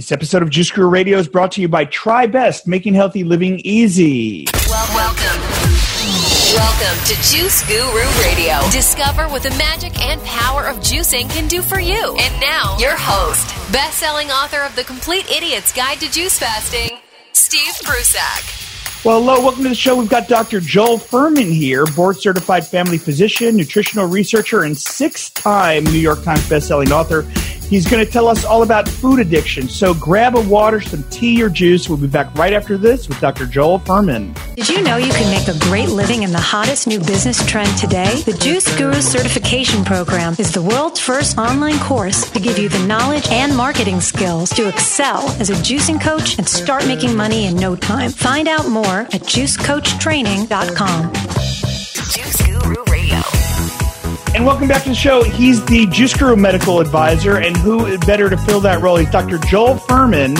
This episode of Juice Guru Radio is brought to you by Try Best, making healthy living easy. Welcome. Welcome to Juice Guru Radio. Discover what the magic and power of juicing can do for you. And now, your host, best-selling author of The Complete Idiot's Guide to Juice Fasting, Steve Prussack. Well, hello, welcome to the show. We've got Dr. Joel Fuhrman here, board certified family physician, nutritional researcher, and six time New York Times bestselling author. He's going to tell us all about food addiction. So grab a water, some tea, or juice. We'll be back right after this with Dr. Joel Fuhrman. Did you know you can make a great living in the hottest new business trend today? The Juice Guru Certification Program is the world's first online course to give you the knowledge and marketing skills to excel as a juicing coach and start making money in no time. Find out more at juicecoachtraining.com. Juice Guru Radio. And welcome back to the show. He's the Juice Guru medical advisor, and who better to fill that role? He's Dr. Joel Fuhrman.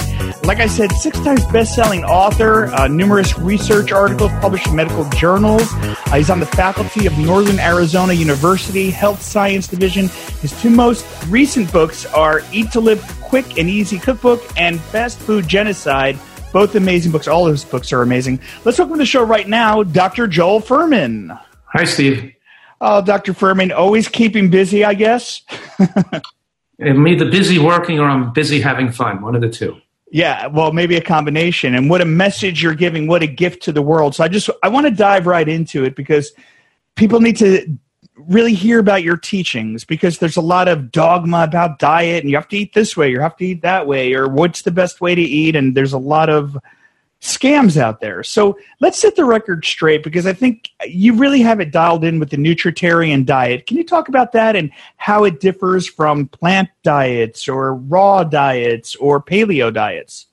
Like I said, six times best-selling author, uh, numerous research articles published in medical journals. Uh, he's on the faculty of Northern Arizona University Health Science Division. His two most recent books are Eat to Live Quick and Easy Cookbook and Fast Food Genocide. Both amazing books. All of his books are amazing. Let's welcome to the show right now, Dr. Joel Fuhrman. Hi, Steve. Oh, Dr. Fuhrman, always keeping busy, I guess. I'm either busy working or I'm busy having fun. One of the two. Yeah, well, maybe a combination. And what a message you're giving, what a gift to the world. So I just I want to dive right into it because people need to really hear about your teachings because there's a lot of dogma about diet and you have to eat this way, you have to eat that way, or what's the best way to eat, and there's a lot of scams out there. So let's set the record straight because I think you really have it dialed in with the nutritarian diet. Can you talk about that and how it differs from plant diets or raw diets or paleo diets?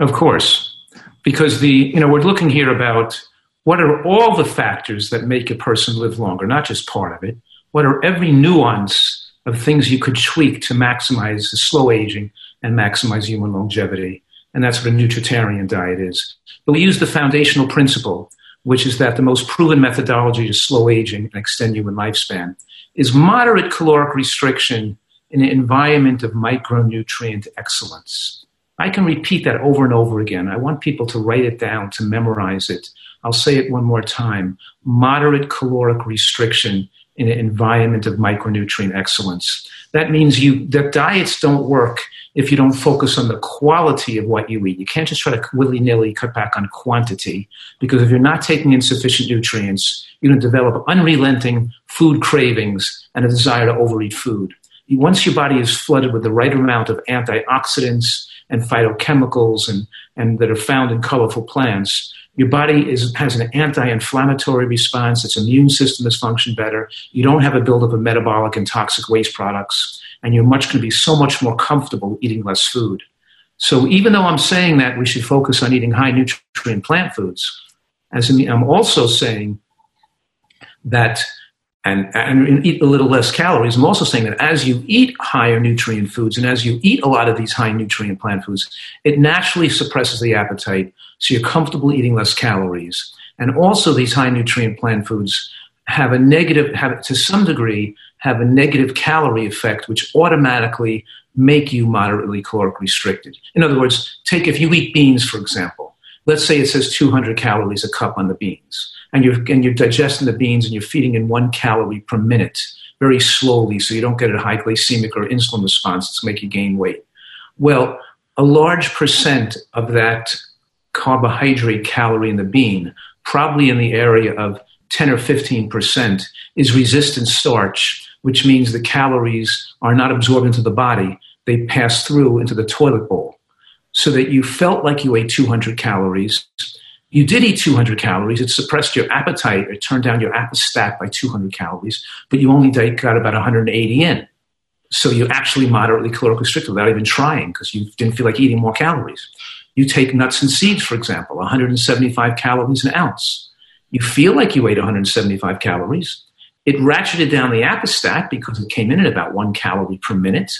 Of course, because the you know we're looking here about what are all the factors that make a person live longer, not just part of it. What are every nuance of things you could tweak to maximize the slow aging and maximize human longevity? And that's what a nutritarian diet is. But we use the foundational principle, which is that the most proven methodology to slow aging and extend human lifespan is moderate caloric restriction in an environment of micronutrient excellence. I can repeat that over and over again. I want people to write it down, to memorize it. I'll say it one more time. Moderate caloric restriction in an environment of micronutrient excellence. That means you that diets don't work if you don't focus on the quality of what you eat. You can't just try to willy nilly cut back on quantity because if you're not taking in sufficient nutrients, you're going to develop unrelenting food cravings and a desire to overeat food. Once your body is flooded with the right amount of antioxidants and phytochemicals and, and that are found in colorful plants, your body is, has an anti-inflammatory response. Its immune system has functioned better. You don't have a buildup of metabolic and toxic waste products and you're much going to be so much more comfortable eating less food. So even though I'm saying that we should focus on eating high nutrient plant foods, as in, I'm also saying that and, and eat a little less calories. I'm also saying that as you eat higher nutrient foods and as you eat a lot of these high nutrient plant foods, it naturally suppresses the appetite, so you're comfortable eating less calories. And also, these high nutrient plant foods have a negative, have to some degree, have a negative calorie effect, which automatically make you moderately caloric restricted. In other words, take if you eat beans, for example. Let's say it says 200 calories a cup on the beans, and you're, and you're digesting the beans and you're feeding in one calorie per minute very slowly so you don't get a high glycemic or insulin response that's make you gain weight. Well, a large percent of that carbohydrate calorie in the bean, probably in the area of 10 or 15%, is resistant starch which means the calories are not absorbed into the body, they pass through into the toilet bowl. So that you felt like you ate 200 calories. You did eat 200 calories, it suppressed your appetite, it turned down your appestat by 200 calories, but you only got about 180 in. So you actually moderately caloric restricted without even trying because you didn't feel like eating more calories. You take nuts and seeds, for example, 175 calories an ounce. You feel like you ate 175 calories, it ratcheted down the appestat because it came in at about one calorie per minute.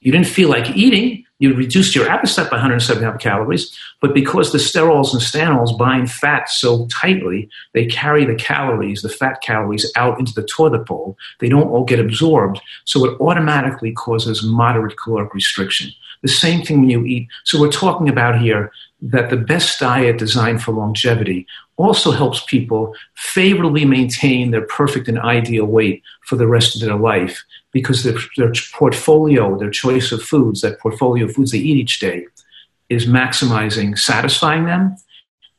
You didn't feel like eating. You reduced your appetite by 175 calories, but because the sterols and stanols bind fat so tightly, they carry the calories, the fat calories, out into the toilet bowl. They don't all get absorbed, so it automatically causes moderate caloric restriction. The same thing when you eat. So we're talking about here that the best diet designed for longevity also helps people favorably maintain their perfect and ideal weight for the rest of their life because their, their portfolio, their choice of foods, that portfolio of foods they eat each day, is maximizing satisfying them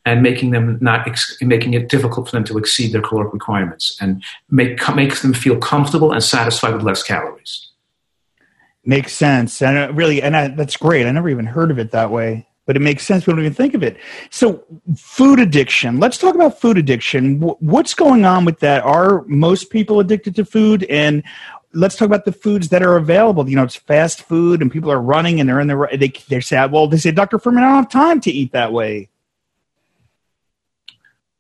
and making them not making it difficult for them to exceed their caloric requirements and make makes them feel comfortable and satisfied with less calories. Makes sense, and uh, really, and I, that's great. I never even heard of it that way, but it makes sense. We don't even think of it. So, food addiction. Let's talk about food addiction. What's going on with that? Are most people addicted to food, and let's talk about the foods that are available. You know, it's fast food, and people are running, and they're in the right. they they say, well, they say, Doctor Fuhrman, I don't have time to eat that way.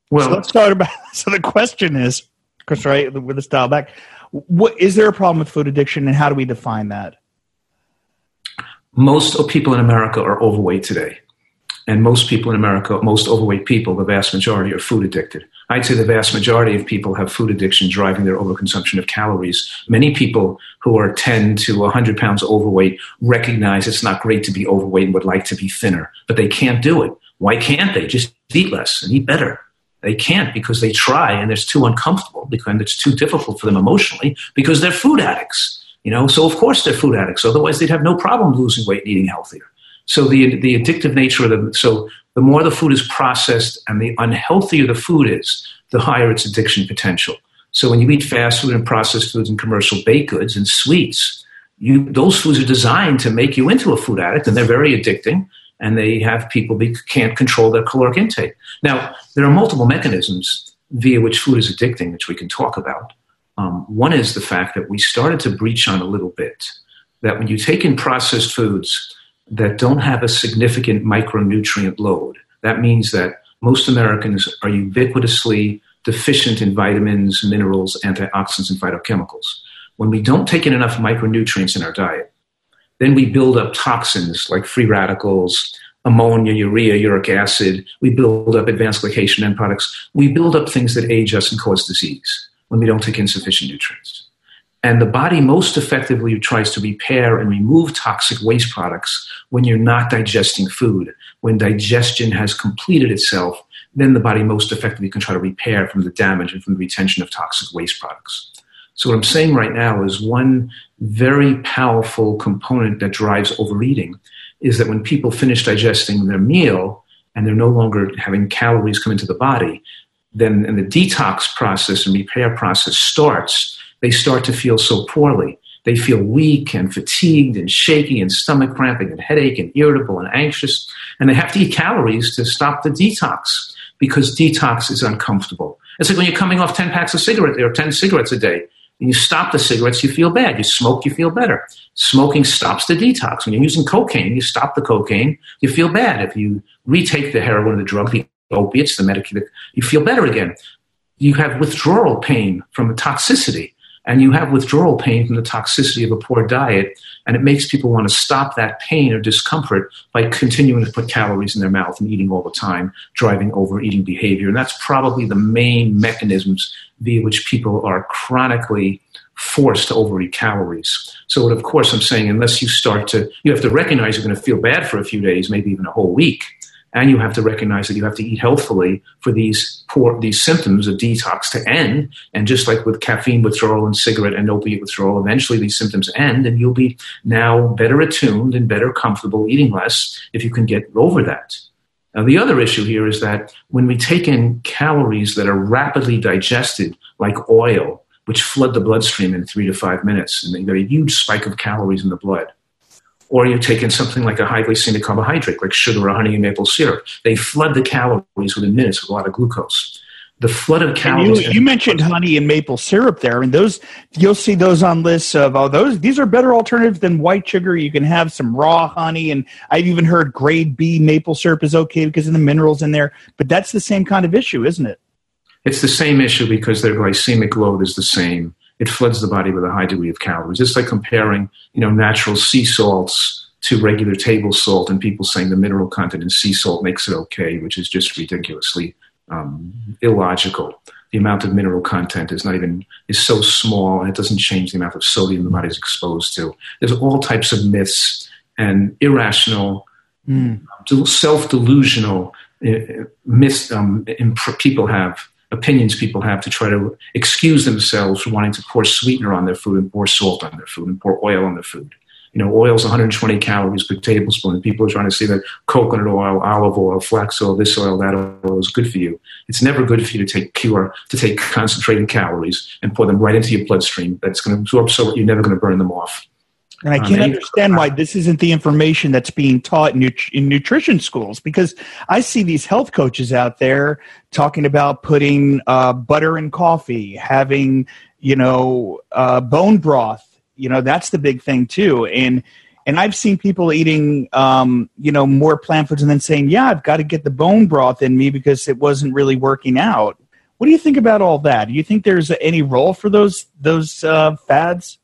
Well, so let's talk about. So the question is, because right with the style back, what is there a problem with food addiction, and how do we define that? Most people in America are overweight today. And most people in America, most overweight people, the vast majority are food addicted. I'd say the vast majority of people have food addiction driving their overconsumption of calories. Many people who are 10 to 100 pounds overweight recognize it's not great to be overweight and would like to be thinner, but they can't do it. Why can't they? Just eat less and eat better. They can't because they try and it's too uncomfortable because it's too difficult for them emotionally because they're food addicts. You know, so of course they're food addicts. Otherwise, they'd have no problem losing weight and eating healthier. So the the addictive nature of them. So the more the food is processed and the unhealthier the food is, the higher its addiction potential. So when you eat fast food and processed foods and commercial baked goods and sweets, you those foods are designed to make you into a food addict, and they're very addicting. And they have people be, can't control their caloric intake. Now there are multiple mechanisms via which food is addicting, which we can talk about. Um, one is the fact that we started to breach on a little bit that when you take in processed foods that don't have a significant micronutrient load, that means that most Americans are ubiquitously deficient in vitamins, minerals, antioxidants, and phytochemicals. When we don't take in enough micronutrients in our diet, then we build up toxins like free radicals, ammonia, urea, uric acid. We build up advanced glycation end products. We build up things that age us and cause disease when we don't take in sufficient nutrients. And the body most effectively tries to repair and remove toxic waste products when you're not digesting food. When digestion has completed itself, then the body most effectively can try to repair from the damage and from the retention of toxic waste products. So, what I'm saying right now is one very powerful component that drives overeating is that when people finish digesting their meal and they're no longer having calories come into the body, then and the detox process and repair process starts, they start to feel so poorly. They feel weak and fatigued and shaky and stomach cramping and headache and irritable and anxious. And they have to eat calories to stop the detox because detox is uncomfortable. It's like when you're coming off 10 packs of cigarettes or 10 cigarettes a day and you stop the cigarettes, you feel bad. You smoke, you feel better. Smoking stops the detox. When you're using cocaine, you stop the cocaine, you feel bad. If you retake the heroin or the drug, the opiates, the medication, you feel better again. You have withdrawal pain from the toxicity, and you have withdrawal pain from the toxicity of a poor diet, and it makes people want to stop that pain or discomfort by continuing to put calories in their mouth and eating all the time, driving overeating behavior. And that's probably the main mechanisms via which people are chronically forced to overeat calories. So, of course, I'm saying unless you start to, you have to recognize you're going to feel bad for a few days, maybe even a whole week and you have to recognize that you have to eat healthfully for these poor these symptoms of detox to end. And just like with caffeine withdrawal and cigarette and opiate withdrawal, eventually these symptoms end, and you'll be now better attuned and better comfortable eating less if you can get over that. Now, the other issue here is that when we take in calories that are rapidly digested, like oil, which flood the bloodstream in three to five minutes, and they get a huge spike of calories in the blood or you're taking something like a high glycemic carbohydrate, like sugar or honey and maple syrup. They flood the calories within minutes with a lot of glucose. The flood of calories. You, you, mentioned honey and maple syrup there, and those you'll see those on lists of oh those these are better alternatives than white sugar. You can have some raw honey, and I've even heard grade B maple syrup is okay because of the minerals in there. But that's the same kind of issue, isn't it? It's the same issue because their glycemic load is the same it floods the body with a high degree of calories. It's like comparing, you know, natural sea salts to regular table salt, and people saying the mineral content in sea salt makes it okay, which is just ridiculously um, illogical. The amount of mineral content is not even is so small, and it doesn't change the amount of sodium the body is exposed to. There's all types of myths and irrational, Mm. self delusional uh, mis- um, imp- people have, opinions people have to try to excuse themselves for wanting to pour sweetener on their food and pour salt on their food and pour oil on their food. You know, oil's 120 calories per tablespoon, people are trying to say that coconut oil, olive oil, flax oil, this oil, that oil is good for you. It's never good for you to take pure, to take concentrated calories and pour them right into your bloodstream. That's going to absorb so you're never going to burn them off. And I Um, can't and- understand why this isn't the information that's being taught in, nut- in nutrition schools because I see these health coaches out there talking about putting uh, butter in coffee, having you know uh, bone broth. You know that's the big thing too, and and I've seen people eating um, you know more plant foods and then saying, yeah, I've got to get the bone broth in me because it wasn't really working out. What do you think about all that? Do you think there's any role for those those uh, fads?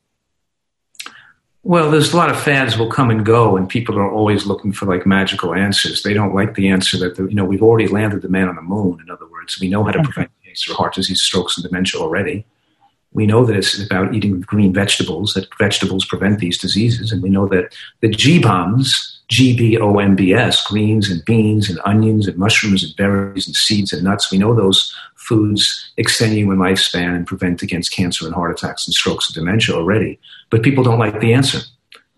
Well, there's a lot of fads will come and go, and people are always looking for like magical answers. They don't like the answer that the, you know we've already landed the man on the moon. In other words, we know how to mm-hmm. prevent cancer, heart disease, strokes, and dementia already. We know that it's about eating green vegetables. That vegetables prevent these diseases, and we know that the G bombs, G B O M B S, greens and beans and onions and mushrooms and berries and seeds and nuts. We know those foods extend human lifespan and prevent against cancer and heart attacks and strokes and dementia already. But people don't like the answer.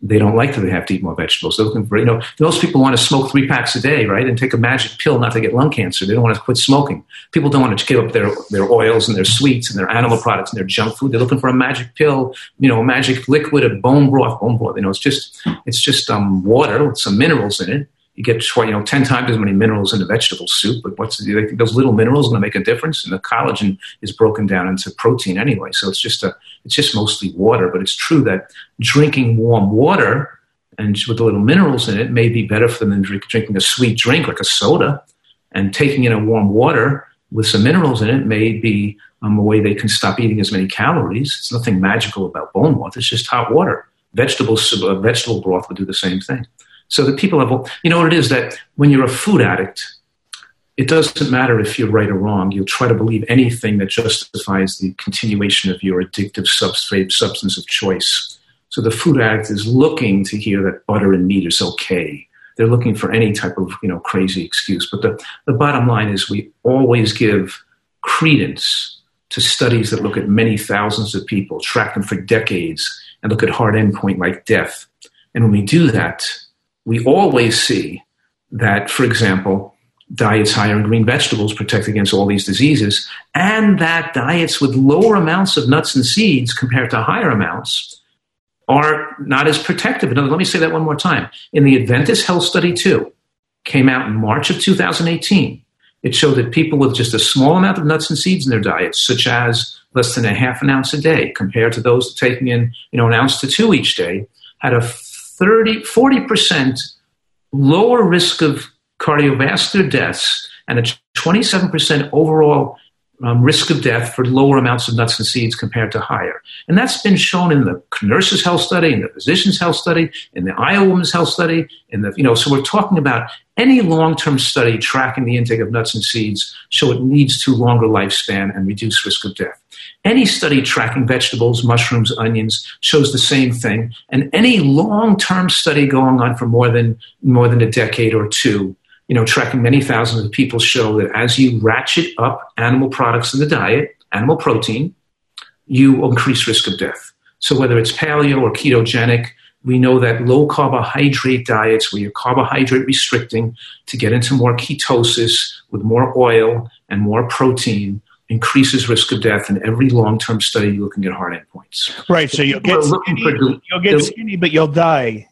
They don't like that they have to eat more vegetables. They're looking for, you know, those people want to smoke three packs a day, right? And take a magic pill not to get lung cancer. They don't want to quit smoking. People don't want to give up their, their oils and their sweets and their animal products and their junk food. They're looking for a magic pill, you know, a magic liquid, a bone broth, bone broth. You know, it's just, it's just um, water with some minerals in it. You get you know ten times as many minerals in a vegetable soup, but what's the, they think those little minerals are going to make a difference? And the collagen is broken down into protein anyway, so it's just a it's just mostly water. But it's true that drinking warm water and with the little minerals in it may be better for them than drink, drinking a sweet drink like a soda. And taking in a warm water with some minerals in it may be um, a way they can stop eating as many calories. It's nothing magical about bone broth; it's just hot water. Vegetables, uh, vegetable broth would do the same thing. So that people have, you know what it is that when you're a food addict, it doesn't matter if you're right or wrong. You'll try to believe anything that justifies the continuation of your addictive substrate substance of choice. So the food addict is looking to hear that butter and meat is okay. They're looking for any type of you know crazy excuse. But the, the bottom line is we always give credence to studies that look at many thousands of people, track them for decades, and look at hard endpoint like death. And when we do that, we always see that, for example, diets higher in green vegetables protect against all these diseases, and that diets with lower amounts of nuts and seeds compared to higher amounts are not as protective. Another, let me say that one more time. In the Adventist Health Study 2, came out in March of 2018, it showed that people with just a small amount of nuts and seeds in their diets, such as less than a half an ounce a day, compared to those taking in you know, an ounce to two each day, had a 30, 40% lower risk of cardiovascular deaths and a 27% overall um, risk of death for lower amounts of nuts and seeds compared to higher. And that's been shown in the nurses' health study, in the physician's health study, in the Iowa Women's Health study, in the, you know, so we're talking about any long-term study tracking the intake of nuts and seeds show it leads to longer lifespan and reduced risk of death. Any study tracking vegetables, mushrooms, onions shows the same thing. And any long-term study going on for more than more than a decade or two, you know, tracking many thousands of people show that as you ratchet up animal products in the diet, animal protein, you increase risk of death. So whether it's paleo or ketogenic, we know that low carbohydrate diets, where you're carbohydrate restricting to get into more ketosis with more oil and more protein, increases risk of death in every long-term study you're looking at hard endpoints. Right. So you'll get skinny, you'll get skinny, but you'll die.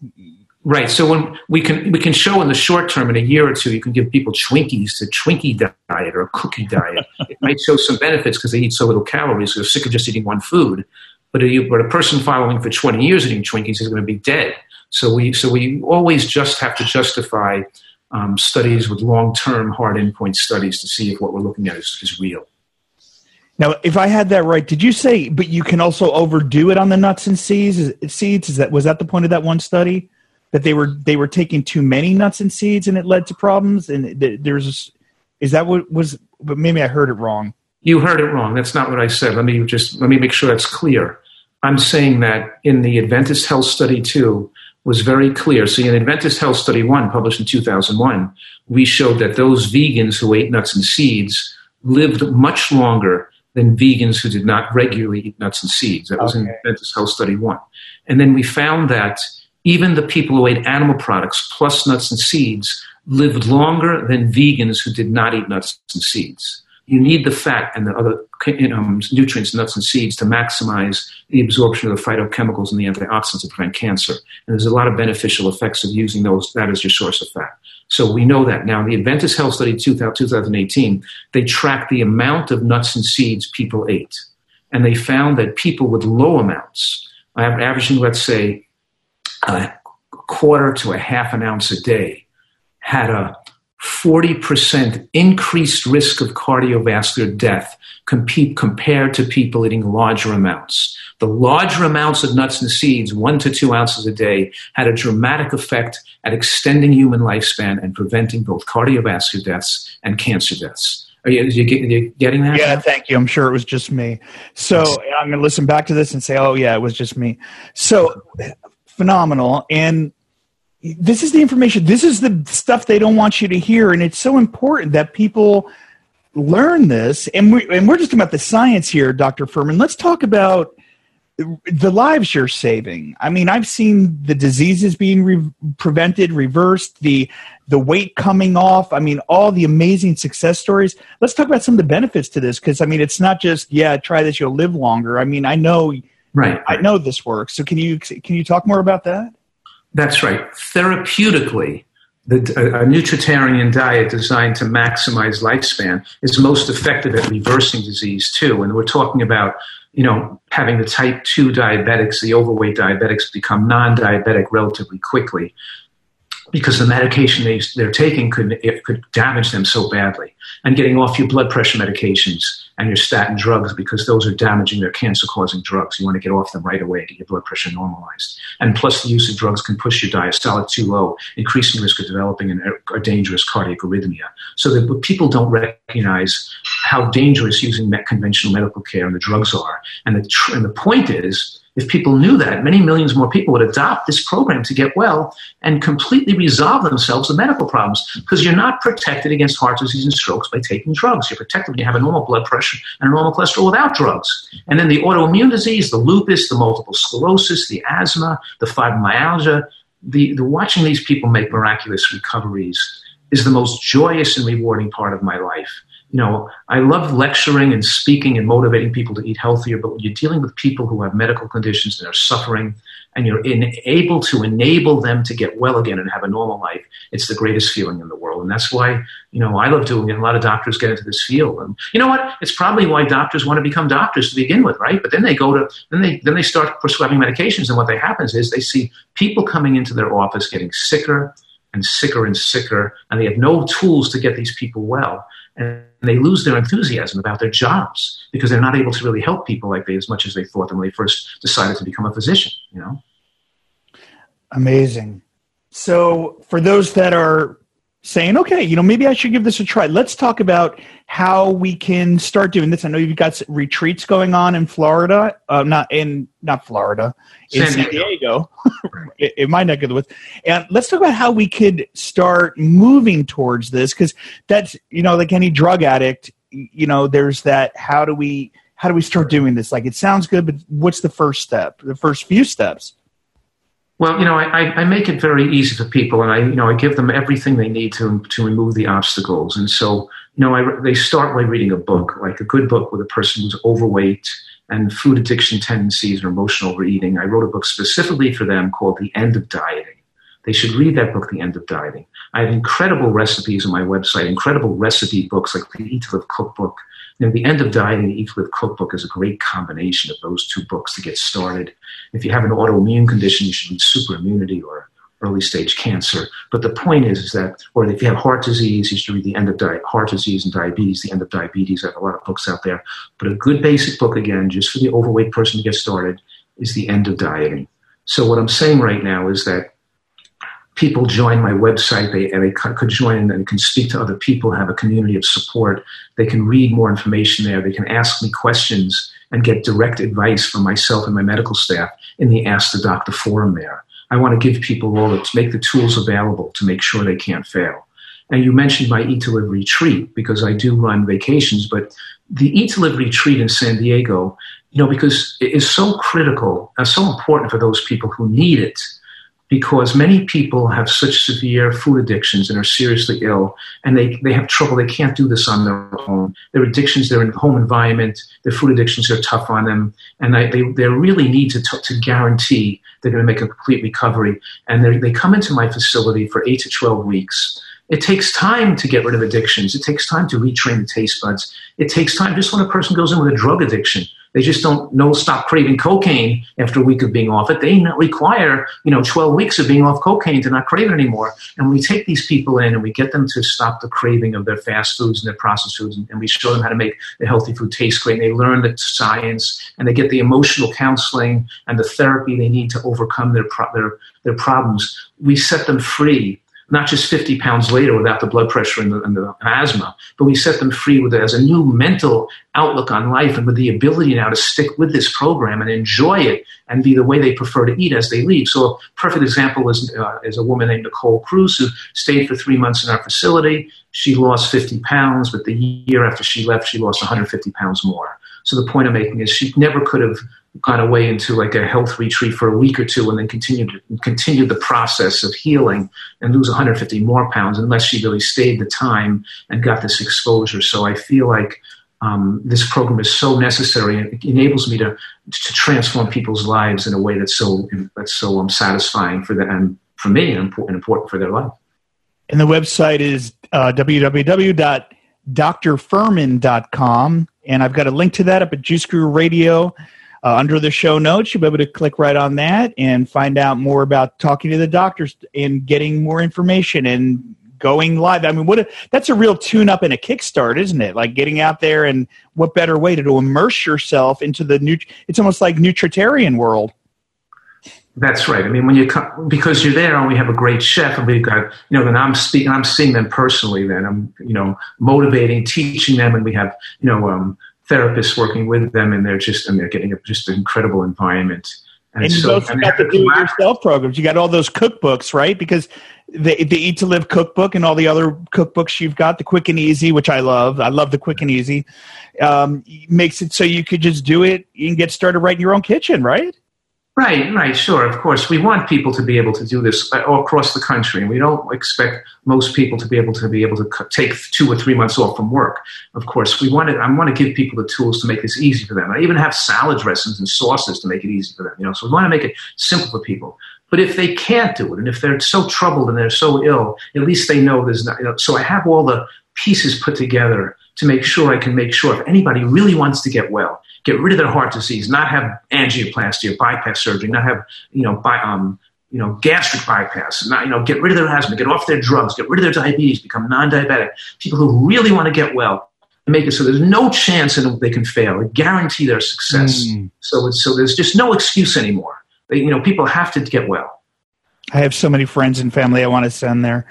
Right. So when we can we can show in the short term, in a year or two, you can give people Twinkies to Twinkie diet or a cookie diet. it might show some benefits because they eat so little calories. They're sick of just eating one food. But a, but a person following for 20 years eating Twinkies is going to be dead. So we so we always just have to justify um, studies with long term hard endpoint studies to see if what we're looking at is, is real. Now, if I had that right, did you say? But you can also overdo it on the nuts and seeds. Seeds is that was that the point of that one study that they were they were taking too many nuts and seeds and it led to problems? And there's is that what was? But maybe I heard it wrong. You heard it wrong. That's not what I said. Let me just let me make sure that's clear. I'm saying that in the Adventist Health Study 2, was very clear. See, in Adventist Health Study 1, published in 2001, we showed that those vegans who ate nuts and seeds lived much longer than vegans who did not regularly eat nuts and seeds. That was okay. in Adventist Health Study 1. And then we found that even the people who ate animal products plus nuts and seeds lived longer than vegans who did not eat nuts and seeds. You need the fat and the other know, um, nutrients, nuts and seeds, to maximize the absorption of the phytochemicals and the antioxidants to prevent cancer. And there's a lot of beneficial effects of using those that as your source of fat. So we know that. Now, the Adventist Health Study 2018, they tracked the amount of nuts and seeds people ate. And they found that people with low amounts, averaging, let's say, a quarter to a half an ounce a day, had a 40% increased risk of cardiovascular death compared to people eating larger amounts. The larger amounts of nuts and seeds, one to two ounces a day, had a dramatic effect at extending human lifespan and preventing both cardiovascular deaths and cancer deaths. Are you, are you, getting that? Yeah, thank you. I'm sure it was just me. So I'm going to listen back to this and say, oh, yeah, it was just me. So phenomenal. And this is the information. This is the stuff they don't want you to hear. And it's so important that people learn this. And we and we're just about the science here dr Fuhrman. Let's talk about the lives you're saving. I mean i've seen the diseases being re- prevented reversed the the weight coming off. I mean all the amazing success stories. Let's talk about some of the benefits to this because i mean it's not just yeah try this you'll live longer. I mean i know right. I know this works. So can you can you talk more about that that's right. Therapeutically, the, a, a nutritarian diet designed to maximize lifespan is most effective at reversing disease too. And we're talking about, you know, having the type 2 diabetics, the overweight diabetics become non-diabetic relatively quickly because the medication they, they're taking could, it could damage them so badly. And getting off your blood pressure medications and your statin drugs because those are damaging, they're cancer causing drugs. You want to get off them right away to get your blood pressure normalized. And plus, the use of drugs can push your diastolic too low, increasing risk of developing an, a dangerous cardiac arrhythmia. So that people don't recognize how dangerous using conventional medical care and the drugs are. And the, tr- and the point is, if people knew that, many millions more people would adopt this program to get well and completely resolve themselves of medical problems because you're not protected against heart disease and strokes by taking drugs. You're protected when you have a normal blood pressure and a normal cholesterol without drugs. And then the autoimmune disease, the lupus, the multiple sclerosis, the asthma, the fibromyalgia, the, the watching these people make miraculous recoveries is the most joyous and rewarding part of my life you know, I love lecturing and speaking and motivating people to eat healthier, but when you're dealing with people who have medical conditions and are suffering and you're in, able to enable them to get well again and have a normal life, it's the greatest feeling in the world. And that's why, you know, I love doing it. A lot of doctors get into this field. And you know what? It's probably why doctors want to become doctors to begin with, right? But then they go to, then they, then they start prescribing medications. And what they happens is they see people coming into their office getting sicker and sicker and sicker, and they have no tools to get these people well and they lose their enthusiasm about their jobs because they're not able to really help people like they as much as they thought them when they first decided to become a physician you know? Amazing. So for those that are saying okay you know maybe i should give this a try. Let's talk about how we can start doing this. I know you've got retreats going on in florida uh, not in not florida in san diego, san diego in my neck of the woods and let's talk about how we could start moving towards this because that's you know like any drug addict you know there's that how do we how do we start doing this? Like it sounds good but what's the first step the first few steps well, you know, I, I make it very easy for people, and I, you know, I give them everything they need to to remove the obstacles. And so, you know, I, they start by reading a book, like a good book with a person who's overweight and food addiction tendencies or emotional overeating. I wrote a book specifically for them called The End of Dieting. They should read that book, The End of Dieting. I have incredible recipes on my website, incredible recipe books like the Eat to Live cookbook the End of Dieting the Eat Live cookbook is a great combination of those two books to get started. If you have an autoimmune condition, you should read Superimmunity or early stage cancer. But the point is, is that, or if you have heart disease, you should read the end of di- heart disease and diabetes, the end of diabetes. I have a lot of books out there. But a good basic book, again, just for the overweight person to get started, is the end of dieting. So what I'm saying right now is that people join my website. They, they could join and can speak to other people, have a community of support. They can read more information there. They can ask me questions and get direct advice from myself and my medical staff in the Ask the Doctor forum there. I want to give people all the, to make the tools available to make sure they can't fail. And you mentioned my Eat to Live retreat because I do run vacations, but the Eat to Live retreat in San Diego, you know, because it is so critical and so important for those people who need it because many people have such severe food addictions and are seriously ill and they, they have trouble they can't do this on their own. Their addictions their home environment their food addictions are tough on them and they, they, they really need to, to guarantee they're going to make a complete recovery. And they come into my facility for 8 to 12 weeks it takes time to get rid of addictions. It takes time to retrain the taste buds. It takes time. Just when a person goes in with a drug addiction, they just don't know stop craving cocaine after a week of being off it. They require, you know, 12 weeks of being off cocaine to not crave it anymore. And we take these people in and we get them to stop the craving of their fast foods and their processed foods, and, and we show them how to make the healthy food taste great. And they learn the science and they get the emotional counseling and the therapy they need to overcome their pro- their their problems. We set them free not just 50 pounds later without the blood pressure and the, and the asthma, but we set them free with it as a new mental outlook on life and with the ability now to stick with this program and enjoy it and be the way they prefer to eat as they leave. So a perfect example is, uh, is a woman named Nicole Cruz who stayed for three months in our facility. She lost 50 pounds, but the year after she left, she lost 150 pounds more. So the point I'm making is she never could have gone away into like a health retreat for a week or two and then continued continued the process of healing and lose 150 more pounds unless she really stayed the time and got this exposure. So I feel like um, this program is so necessary and it enables me to to transform people's lives in a way that's so that's so um, satisfying for them and for me and important, important for their life. And the website is uh, www.drfuhrman.com. And I've got a link to that up at Juice Guru Radio uh, under the show notes. You'll be able to click right on that and find out more about talking to the doctors and getting more information and going live. I mean, what a, that's a real tune up and a kickstart, isn't it? Like getting out there and what better way to, to immerse yourself into the new, it's almost like nutritarian world. That's right. I mean, when you come, because you're there and we have a great chef and we've got, you know, then I'm speaking, I'm seeing them personally then I'm, you know, motivating, teaching them and we have, you know, um, therapists working with them, and they're just and they're getting a, just an incredible environment. And, and you so, also got the do it yourself programs. You got all those cookbooks, right? Because the the Eat to Live cookbook and all the other cookbooks you've got, the Quick and Easy, which I love. I love the Quick and Easy. Um, makes it so you could just do it and get started right in your own kitchen, right? Right, right, sure. Of course, we want people to be able to do this uh, all across the country, and we don't expect most people to be able to be able to take two or three months off from work. Of course, we want to. I want to give people the tools to make this easy for them. I even have salad dressings and sauces to make it easy for them. You know, so we want to make it simple for people. But if they can't do it, and if they're so troubled and they're so ill, at least they know there's not. You know, so I have all the pieces put together to make sure I can make sure if anybody really wants to get well, get rid of their heart disease, not have angioplasty or bypass surgery, not have you know by, um, you know gastric bypass, not you know get rid of their asthma, get off their drugs, get rid of their diabetes, become non-diabetic. People who really want to get well make it so there's no chance in they can fail. guarantee their success. Mm. So so there's just no excuse anymore. They, you know people have to get well. I have so many friends and family I want to send there.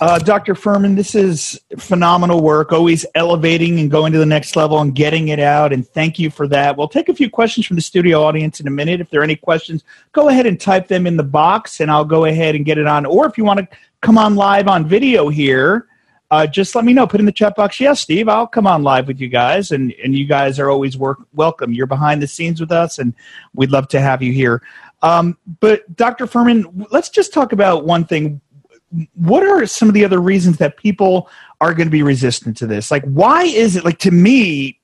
Uh, Dr. Fuhrman, this is phenomenal work, always elevating and going to the next level and getting it out. And thank you for that. We'll take a few questions from the studio audience in a minute. If there are any questions, go ahead and type them in the box and I'll go ahead and get it on. Or if you want to come on live on video here, uh, just let me know. Put in the chat box. Yes, Steve, I'll come on live with you guys, and and you guys are always work welcome. You're behind the scenes with us, and we'd love to have you here. Um, but Dr. Fuhrman, let's just talk about one thing. What are some of the other reasons that people are going to be resistant to this? Like, why is it like to me,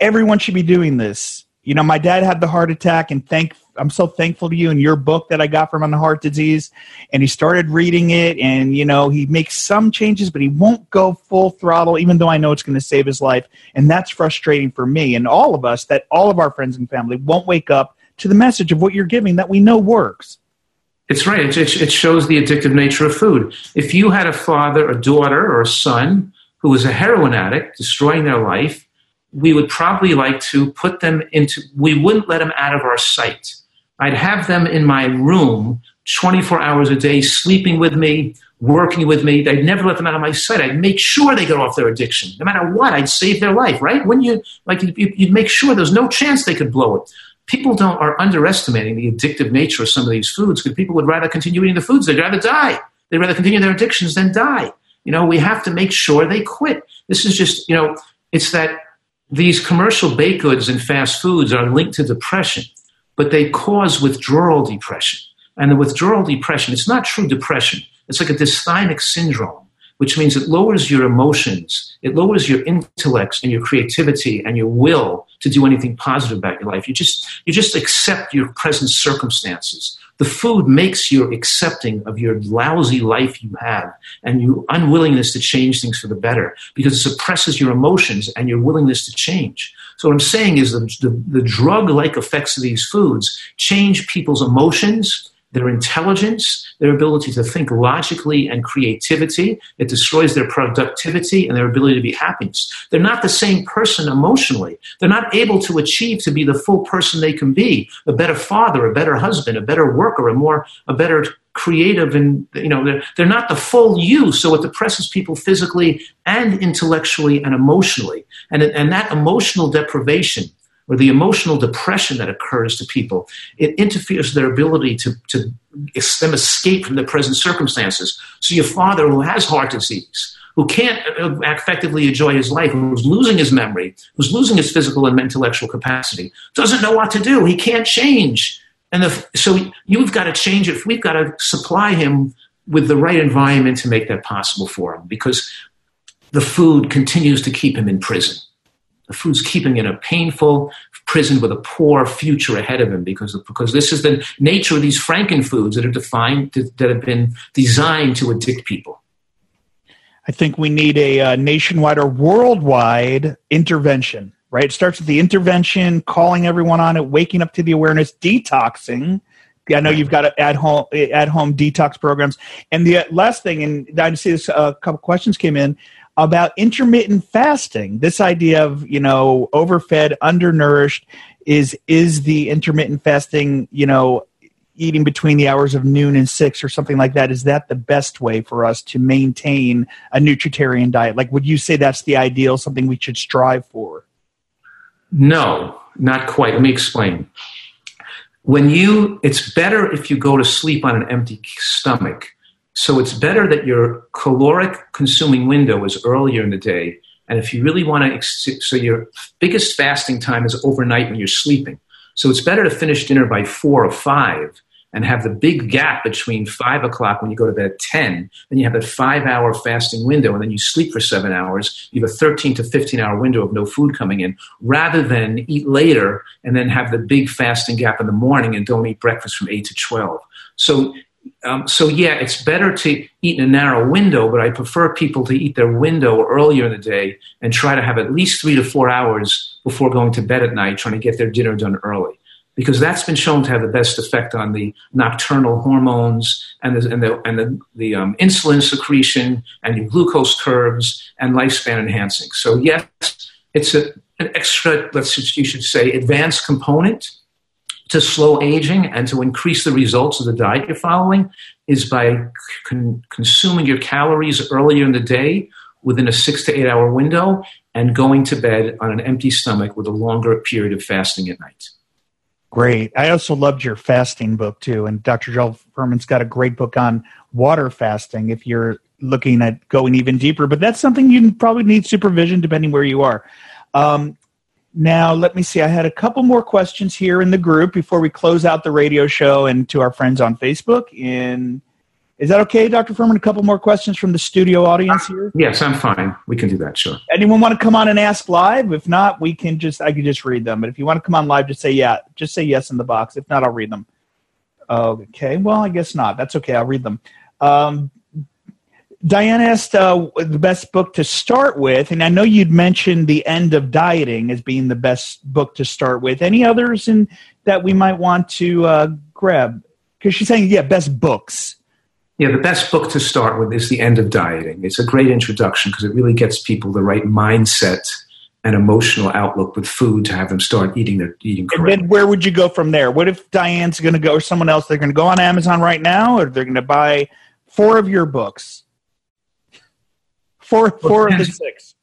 everyone should be doing this? You know, my dad had the heart attack, and thank I'm so thankful to you and your book that I got from on the heart disease. And he started reading it, and you know, he makes some changes, but he won't go full throttle, even though I know it's going to save his life. And that's frustrating for me and all of us that all of our friends and family won't wake up to the message of what you're giving that we know works. It's right. It, it shows the addictive nature of food. If you had a father, a daughter, or a son who was a heroin addict, destroying their life, we would probably like to put them into, we wouldn't let them out of our sight. I'd have them in my room 24 hours a day, sleeping with me, working with me. I'd never let them out of my sight. I'd make sure they got off their addiction. No matter what, I'd save their life, right? When you, like, you'd make sure there's no chance they could blow it. People don't are underestimating the addictive nature of some of these foods because people would rather continue eating the foods. They'd rather die. They'd rather continue their addictions than die. You know, we have to make sure they quit. This is just, you know, it's that these commercial baked goods and fast foods are linked to depression, but they cause withdrawal depression. And the withdrawal depression, it's not true depression. It's like a dysthymic syndrome which means it lowers your emotions, it lowers your intellects and your creativity and your will to do anything positive about your life. You just you just accept your present circumstances. The food makes you accepting of your lousy life you have and your unwillingness to change things for the better because it suppresses your emotions and your willingness to change. So what I'm saying is the, the, the drug-like effects of these foods change people's emotions, their intelligence, their ability to think logically and creativity. It destroys their productivity and their ability to be happiness. They're not the same person emotionally. They're not able to achieve to be the full person they can be, a better father, a better husband, a better worker, a more, a better creative and you know they're, they're not the full you so it depresses people physically and intellectually and emotionally and, and that emotional deprivation or the emotional depression that occurs to people, it interferes with their ability to, to them escape from their present circumstances. So your father who has heart disease, who can't uh, effectively enjoy his life, who's losing his memory, who's losing his physical and intellectual capacity, doesn't know what to do. He can't change. And the, so you've got to change it. We've got to supply him with the right environment to make that possible for him because the food continues to keep him in prison. The food's keeping in a painful prison with a poor future ahead of him because, because this is the nature of these frankenfoods that are defined, that have been designed to addict people. I think we need a uh, nationwide or worldwide intervention, right? It starts with the intervention, calling everyone on it, waking up to the awareness, detoxing. I know you've got at home at home detox programs. And the last thing, and I see this, a couple questions came in about intermittent fasting. This idea of, you know, overfed, undernourished is is the intermittent fasting, you know, eating between the hours of noon and 6 or something like that is that the best way for us to maintain a nutritarian diet? Like would you say that's the ideal something we should strive for? No, not quite. Let me explain. When you it's better if you go to sleep on an empty stomach so it's better that your caloric consuming window is earlier in the day. And if you really want to, so your biggest fasting time is overnight when you're sleeping. So it's better to finish dinner by four or five and have the big gap between five o'clock when you go to bed at 10. Then you have that five hour fasting window and then you sleep for seven hours. You have a 13 to 15 hour window of no food coming in rather than eat later and then have the big fasting gap in the morning and don't eat breakfast from 8 to 12. So um, so yeah, it's better to eat in a narrow window, but I prefer people to eat their window earlier in the day and try to have at least three to four hours before going to bed at night, trying to get their dinner done early. Because that's been shown to have the best effect on the nocturnal hormones and the, and the, and the, the um, insulin secretion and your glucose curves and lifespan enhancing. So, yes, it's a, an extra, let's you should say, advanced component to slow aging and to increase the results of the diet you're following is by con- consuming your calories earlier in the day within a six to eight hour window and going to bed on an empty stomach with a longer period of fasting at night. Great. I also loved your fasting book too. And Dr. Joel Fuhrman's got a great book on water fasting if you're looking at going even deeper. But that's something you probably need supervision depending where you are. Um, now, let me see. I had a couple more questions here in the group before we close out the radio show and to our friends on Facebook. In is that okay, Dr. Fuhrman? A couple more questions from the studio audience here. Yes, I'm fine. We can do that. Sure. Anyone want to come on and ask live? If not, we can just I can just read them. But if you want to come on live, just say yeah. Just say yes in the box. If not, I'll read them. Okay. Well, I guess not. That's okay. I'll read them. Um, Diane asked uh, the best book to start with, and I know you'd mentioned The End of Dieting as being the best book to start with. Any others in, that we might want to uh, grab? Because she's saying, yeah, best books. Yeah, the best book to start with is The End of Dieting. It's a great introduction because it really gets people the right mindset and emotional outlook with food to have them start eating their eating correctly. And then where would you go from there? What if Diane's going to go, or someone else, they're going to go on Amazon right now, or they're going to buy four of your books? Four, four of the six.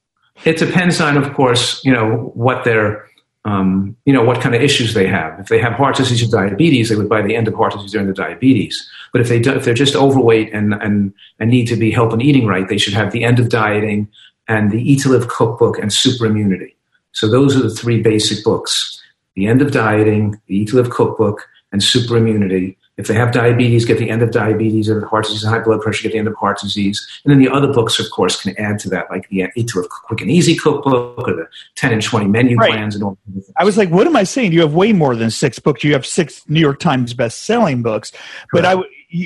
It depends on, of course, you know what their um, you know, what kind of issues they have. If they have heart disease or diabetes, they would buy the end of heart disease during the diabetes. But if they do, if they're just overweight and, and and need to be help in eating right, they should have the end of dieting and the Eat to Live cookbook and Super Immunity. So those are the three basic books: the end of dieting, the Eat to Live cookbook, and Super Immunity. If they have diabetes, get the end of diabetes, or heart disease and high blood pressure, get the end of heart disease. And then the other books, of course, can add to that, like the Eat to Live Quick and Easy cookbook or the 10 and 20 menu right. plans and all. I was like, what am I saying? You have way more than six books. You have six New York Times best-selling books, but I,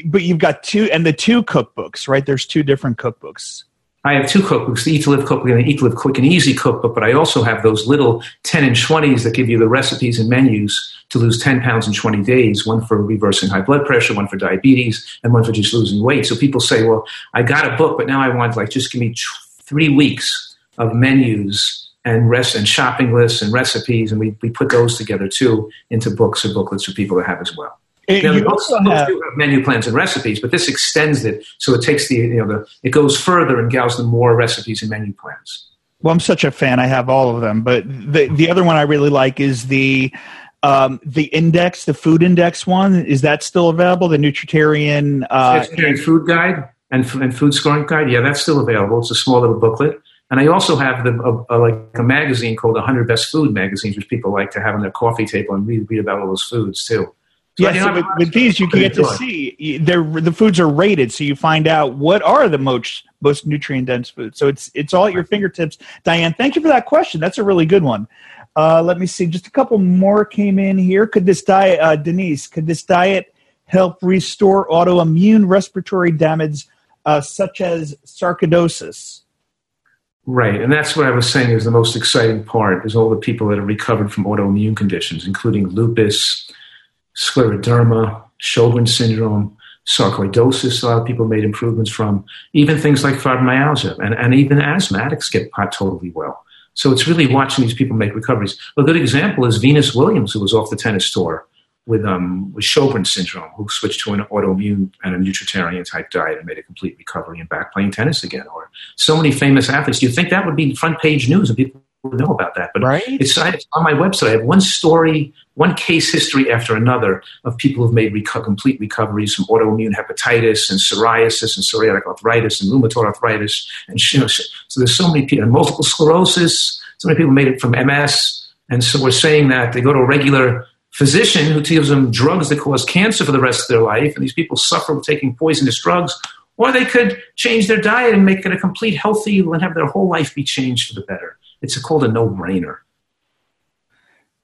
but you've got two, and the two cookbooks, right? There's two different cookbooks. I have two cookbooks, the Eat to Live cookbook and the Eat to Live Quick and Easy cookbook, but I also have those little 10 and 20s that give you the recipes and menus to lose 10 pounds in 20 days, one for reversing high blood pressure, one for diabetes, and one for just losing weight. So people say, well, I got a book, but now I want like just give me three weeks of menus and rest and shopping lists and recipes, and we, we put those together too into books or booklets for people to have as well. It, now, you also have, have, menu plans and recipes, but this extends it so it takes the you know the it goes further and gives them more recipes and menu plans. Well, I'm such a fan. I have all of them, but the the other one I really like is the um, the index, the food index one. Is that still available? The Nutritarian uh, food guide and and food scoring guide. Yeah, that's still available. It's a small little booklet. And I also have the, a, a, like a magazine called 100 Best Food Magazines, which people like to have on their coffee table and read, read about all those foods too. So yeah, so with, with, these you can get to see they're, the foods are rated, so you find out what are the most most nutrient dense foods. So it's it's all at your fingertips. Diane, thank you for that question. That's a really good one. Uh, let me see, just a couple more came in here. Could this diet, uh, Denise? Could this diet help restore autoimmune respiratory damage, uh, such as sarcoidosis? Right, and that's what I was saying is the most exciting part is all the people that have recovered from autoimmune conditions, including lupus scleroderma, Sjogren's syndrome, sarcoidosis, a lot of people made improvements from, even things like fibromyalgia, and, and even asthmatics get totally well. So it's really watching these people make recoveries. A good example is Venus Williams, who was off the tennis tour with, um, with Sjogren's syndrome, who switched to an autoimmune and a nutritarian type diet and made a complete recovery and back playing tennis again. Or so many famous athletes. Do you think that would be front page news and people know about that? But right? it's, it's on my website. I have one story one case history after another of people who've made reco- complete recoveries from autoimmune hepatitis and psoriasis and psoriatic arthritis and rheumatoid arthritis. And you know, so there's so many people, and multiple sclerosis. So many people made it from MS. And so we're saying that they go to a regular physician who gives them drugs that cause cancer for the rest of their life. And these people suffer with taking poisonous drugs. Or they could change their diet and make it a complete healthy and have their whole life be changed for the better. It's called a no brainer.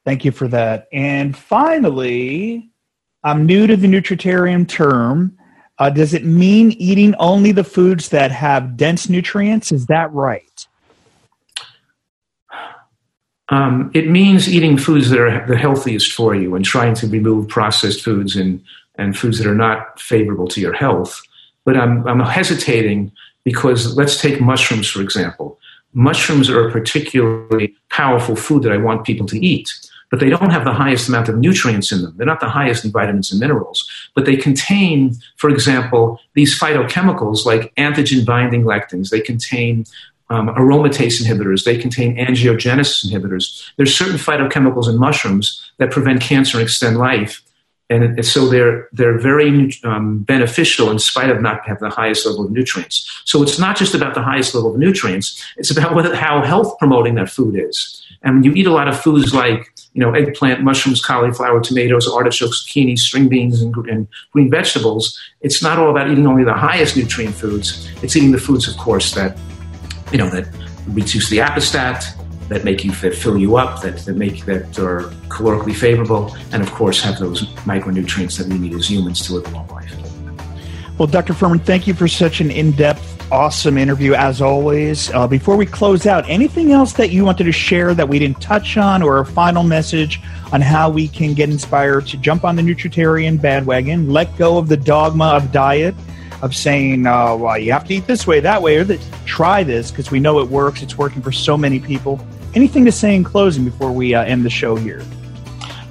Thank you for that. And finally, I'm new to the nutritarian term. Uh, does it mean eating only the foods that have dense nutrients? Is that right? Um, it means eating foods that are the healthiest for you and trying to remove processed foods and, and foods that are not favorable to your health. But I'm, I'm hesitating because let's take mushrooms, for example. Mushrooms are a particularly powerful food that I want people to eat but they don't have the highest amount of nutrients in them. They're not the highest in vitamins and minerals, but they contain, for example, these phytochemicals like antigen binding lectins. They contain um, aromatase inhibitors. They contain angiogenesis inhibitors. There's certain phytochemicals in mushrooms that prevent cancer and extend life. And so they're, they're very um, beneficial in spite of not having the highest level of nutrients. So it's not just about the highest level of nutrients, it's about how health promoting that food is. And when you eat a lot of foods like you know, eggplant, mushrooms, cauliflower, tomatoes, artichokes, zucchini, string beans, and, and, green vegetables. It's not all about eating only the highest nutrient foods. It's eating the foods, of course, that you know that reduce the appetite, that make you that fill you up, that, that make that are calorically favorable, and of course have those micronutrients that we need as humans to live a long life. Well, Dr. Fuhrman, thank you for such an in-depth, awesome interview as always. Uh, before we close out, anything else that you wanted to share that we didn't touch on, or a final message on how we can get inspired to jump on the nutritarian bandwagon, let go of the dogma of diet, of saying, uh, well, you have to eat this way, that way, or that try this because we know it works. It's working for so many people. Anything to say in closing before we uh, end the show here?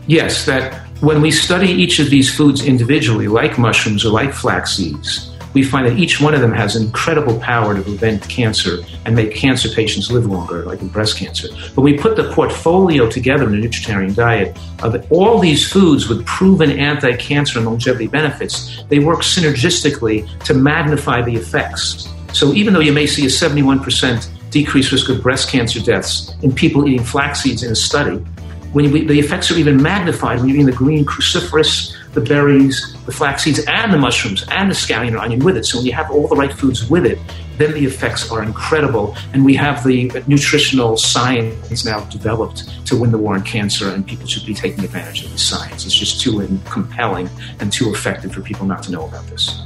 Yes, that when we study each of these foods individually, like mushrooms or like flax seeds, we find that each one of them has incredible power to prevent cancer and make cancer patients live longer, like in breast cancer. But we put the portfolio together in a nutritarian diet of all these foods with proven anti cancer and longevity benefits. They work synergistically to magnify the effects. So even though you may see a 71% decreased risk of breast cancer deaths in people eating flax seeds in a study, when we, the effects are even magnified when you're eating the green cruciferous, the berries, the flax seeds, and the mushrooms, and the scallion or onion with it. So when you have all the right foods with it, then the effects are incredible. And we have the nutritional science now developed to win the war on cancer, and people should be taking advantage of the science. It's just too compelling and too effective for people not to know about this.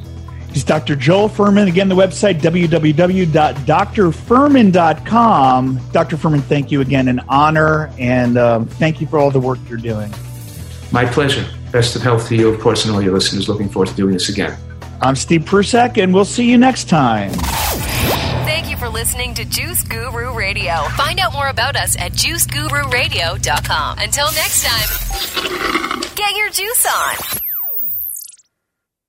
He's Dr. Joel Fuhrman. Again, the website, www.drfuhrman.com. Dr. Fuhrman, thank you again. An honor, and um, thank you for all the work you're doing. My pleasure. Best of health to you, of course, and all your listeners. Looking forward to doing this again. I'm Steve Prussack, and we'll see you next time. Thank you for listening to Juice Guru Radio. Find out more about us at juicegururadio.com. Until next time, get your juice on.